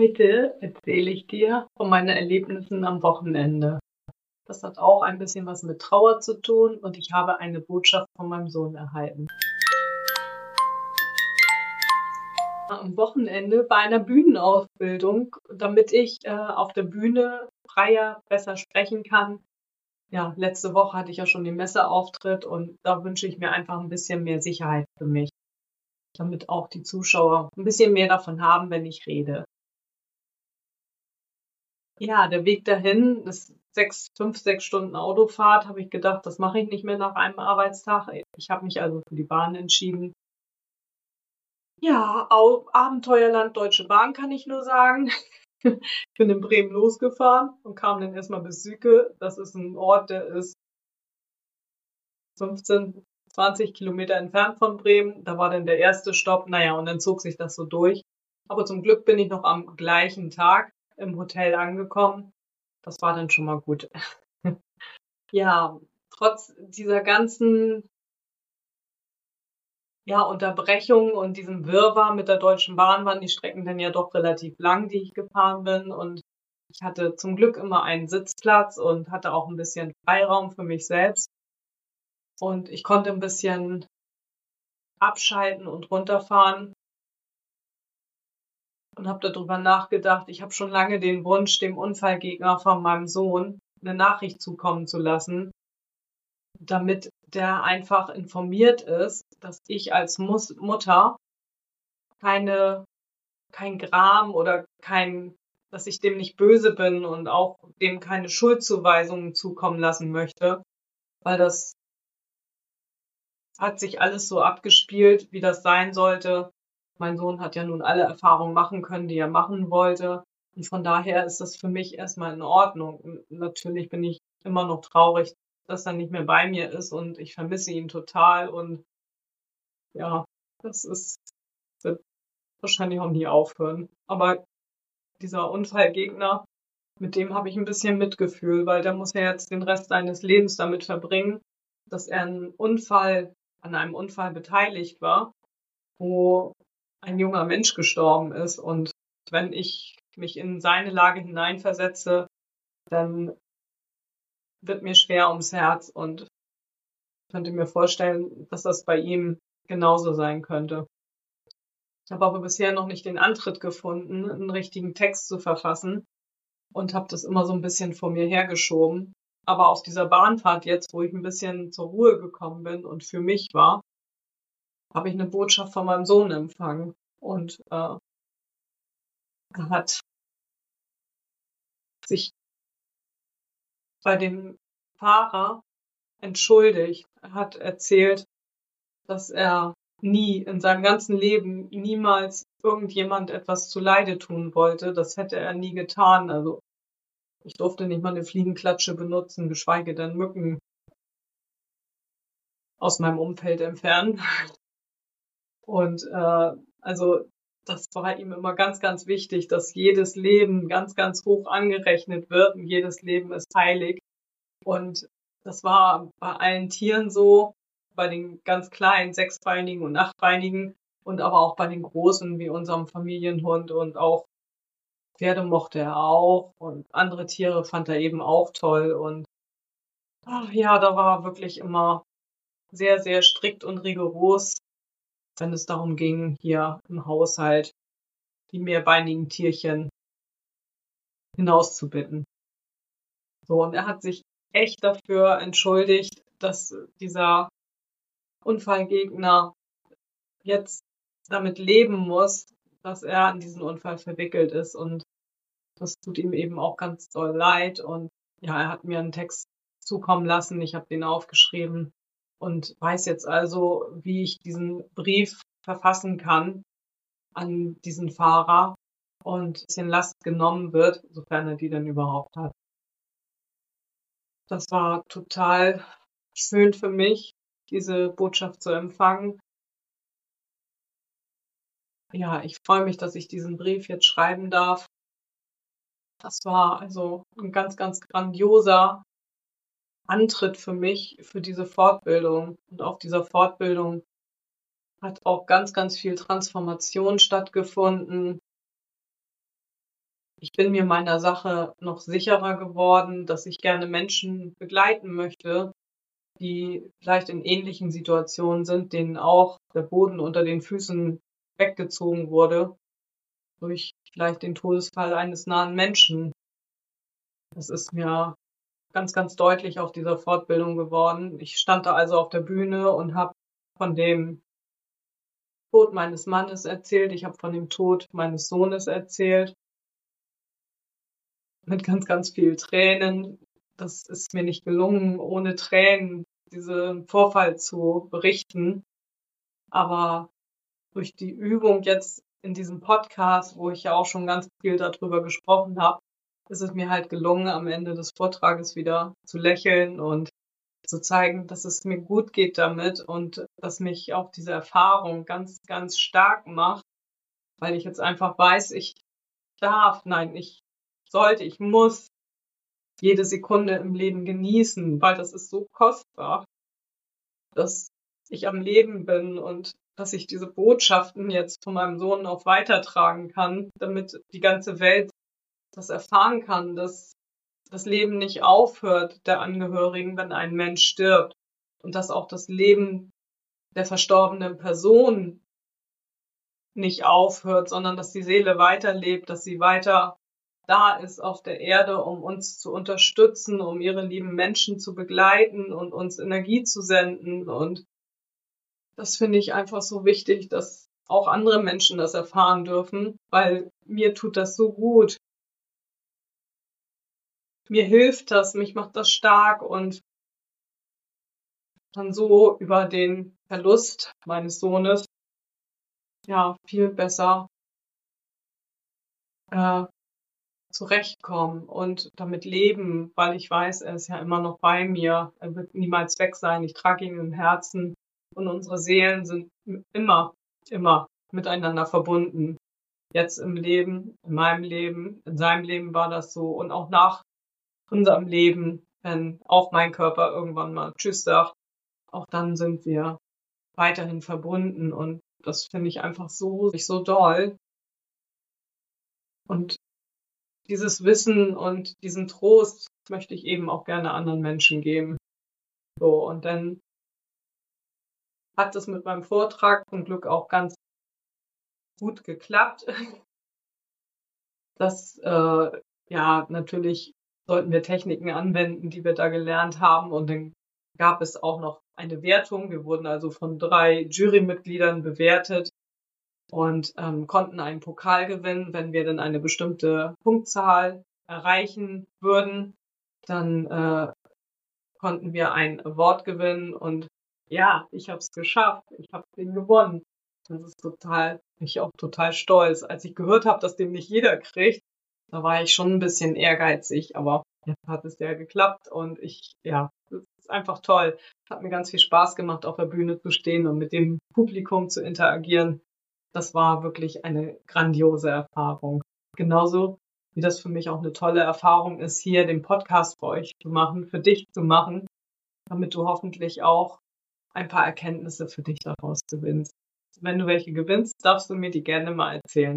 Heute erzähle ich dir von meinen Erlebnissen am Wochenende. Das hat auch ein bisschen was mit Trauer zu tun und ich habe eine Botschaft von meinem Sohn erhalten. Am Wochenende bei einer Bühnenausbildung, damit ich äh, auf der Bühne freier, besser sprechen kann. Ja, letzte Woche hatte ich ja schon den Messeauftritt und da wünsche ich mir einfach ein bisschen mehr Sicherheit für mich, damit auch die Zuschauer ein bisschen mehr davon haben, wenn ich rede. Ja, der Weg dahin, das sechs, fünf, sechs Stunden Autofahrt, habe ich gedacht, das mache ich nicht mehr nach einem Arbeitstag. Ich habe mich also für die Bahn entschieden. Ja, Abenteuerland Deutsche Bahn kann ich nur sagen. ich bin in Bremen losgefahren und kam dann erstmal bis Süke. Das ist ein Ort, der ist 15, 20 Kilometer entfernt von Bremen. Da war dann der erste Stopp. Naja, und dann zog sich das so durch. Aber zum Glück bin ich noch am gleichen Tag im Hotel angekommen. Das war dann schon mal gut. ja, trotz dieser ganzen ja, Unterbrechung und diesem Wirrwarr mit der Deutschen Bahn waren die Strecken dann ja doch relativ lang, die ich gefahren bin. Und ich hatte zum Glück immer einen Sitzplatz und hatte auch ein bisschen Freiraum für mich selbst. Und ich konnte ein bisschen abschalten und runterfahren und habe darüber nachgedacht. Ich habe schon lange den Wunsch, dem Unfallgegner von meinem Sohn eine Nachricht zukommen zu lassen, damit der einfach informiert ist, dass ich als Mus Mutter keine, kein Gram oder kein, dass ich dem nicht böse bin und auch dem keine Schuldzuweisungen zukommen lassen möchte, weil das hat sich alles so abgespielt, wie das sein sollte. Mein Sohn hat ja nun alle Erfahrungen machen können, die er machen wollte. Und von daher ist das für mich erstmal in Ordnung. natürlich bin ich immer noch traurig, dass er nicht mehr bei mir ist und ich vermisse ihn total. Und ja, das ist, wird wahrscheinlich auch nie aufhören. Aber dieser Unfallgegner, mit dem habe ich ein bisschen Mitgefühl, weil der muss ja jetzt den Rest seines Lebens damit verbringen, dass er einen Unfall, an einem Unfall beteiligt war, wo ein junger Mensch gestorben ist. Und wenn ich mich in seine Lage hineinversetze, dann wird mir schwer ums Herz und könnte mir vorstellen, dass das bei ihm genauso sein könnte. Ich habe aber bisher noch nicht den Antritt gefunden, einen richtigen Text zu verfassen und habe das immer so ein bisschen vor mir hergeschoben. Aber auf dieser Bahnfahrt jetzt, wo ich ein bisschen zur Ruhe gekommen bin und für mich war, habe ich eine Botschaft von meinem Sohn empfangen. Und äh, er hat sich bei dem Fahrer entschuldigt. Er hat erzählt, dass er nie in seinem ganzen Leben niemals irgendjemand etwas zu Leide tun wollte. Das hätte er nie getan. Also ich durfte nicht mal eine Fliegenklatsche benutzen, geschweige denn Mücken aus meinem Umfeld entfernen. Und äh, also das war ihm immer ganz, ganz wichtig, dass jedes Leben ganz, ganz hoch angerechnet wird und jedes Leben ist heilig. Und das war bei allen Tieren so, bei den ganz kleinen, sechsbeinigen und achtbeinigen und aber auch bei den großen wie unserem Familienhund und auch Pferde mochte er auch und andere Tiere fand er eben auch toll und ach ja, da war er wirklich immer sehr, sehr strikt und rigoros wenn es darum ging, hier im Haushalt die mehrbeinigen Tierchen hinauszubitten. So, und er hat sich echt dafür entschuldigt, dass dieser Unfallgegner jetzt damit leben muss, dass er an diesen Unfall verwickelt ist. Und das tut ihm eben auch ganz doll leid. Und ja, er hat mir einen Text zukommen lassen, ich habe den aufgeschrieben und weiß jetzt also, wie ich diesen Brief verfassen kann an diesen Fahrer und ein bisschen Last genommen wird, sofern er die denn überhaupt hat. Das war total schön für mich, diese Botschaft zu empfangen. Ja, ich freue mich, dass ich diesen Brief jetzt schreiben darf. Das war also ein ganz, ganz grandioser Antritt für mich, für diese Fortbildung. Und auf dieser Fortbildung hat auch ganz, ganz viel Transformation stattgefunden. ich bin mir meiner Sache noch sicherer geworden, dass ich gerne Menschen begleiten möchte, die vielleicht in ähnlichen Situationen sind, denen auch der Boden unter den Füßen weggezogen wurde durch vielleicht den Todesfall eines nahen Menschen. Das ist mir ganz, ganz deutlich auf dieser Fortbildung geworden. Ich stand da also auf der Bühne und habe von dem Tod meines Mannes erzählt, ich habe von dem Tod meines Sohnes erzählt mit ganz, ganz viel Tränen. Das ist mir nicht gelungen, ohne Tränen diesen Vorfall zu berichten. Aber durch die Übung jetzt in diesem Podcast, wo ich ja auch schon ganz viel darüber gesprochen habe, ist es mir halt gelungen, am Ende des Vortrages wieder zu lächeln und zu zeigen, dass es mir gut geht damit und dass mich auch diese Erfahrung ganz, ganz stark macht, weil ich jetzt einfach weiß, ich darf, nein, ich sollte, ich muss jede Sekunde im Leben genießen, weil das ist so kostbar, dass ich am Leben bin und dass ich diese Botschaften jetzt von meinem Sohn auch weitertragen kann, damit die ganze Welt das erfahren kann, dass das Leben nicht aufhört der Angehörigen, wenn ein Mensch stirbt und dass auch das Leben der verstorbenen Person nicht aufhört, sondern dass die Seele weiterlebt, dass sie weiter da ist auf der Erde, um uns zu unterstützen, um ihre lieben Menschen zu begleiten und uns Energie zu senden. Und das finde ich einfach so wichtig, dass auch andere Menschen das erfahren dürfen, weil mir tut das so gut. Mir hilft das, mich macht das stark und dann so über den Verlust meines Sohnes ja viel besser äh, zurechtkommen und damit leben, weil ich weiß, er ist ja immer noch bei mir. Er wird niemals weg sein. Ich trage ihn im Herzen und unsere Seelen sind immer, immer miteinander verbunden. Jetzt im Leben, in meinem Leben, in seinem Leben war das so und auch nach unserem Leben, wenn auch mein Körper irgendwann mal Tschüss sagt, auch dann sind wir weiterhin verbunden und das finde ich einfach so, so doll. Und dieses Wissen und diesen Trost möchte ich eben auch gerne anderen Menschen geben. So, und dann hat es mit meinem Vortrag zum Glück auch ganz gut geklappt. Das, äh, ja, natürlich sollten wir Techniken anwenden, die wir da gelernt haben. Und dann gab es auch noch eine Wertung. Wir wurden also von drei Jurymitgliedern bewertet und ähm, konnten einen Pokal gewinnen, wenn wir dann eine bestimmte Punktzahl erreichen würden. Dann äh, konnten wir ein Award gewinnen und ja, ich habe es geschafft, ich habe den gewonnen. Das ist total, ich auch total stolz. Als ich gehört habe, dass den nicht jeder kriegt, da war ich schon ein bisschen ehrgeizig, aber jetzt hat es ja geklappt und ich, ja, es ist einfach toll. Hat mir ganz viel Spaß gemacht, auf der Bühne zu stehen und mit dem Publikum zu interagieren das war wirklich eine grandiose Erfahrung. Genauso wie das für mich auch eine tolle Erfahrung ist, hier den Podcast für euch zu machen, für dich zu machen, damit du hoffentlich auch ein paar Erkenntnisse für dich daraus gewinnst. Wenn du welche gewinnst, darfst du mir die gerne mal erzählen.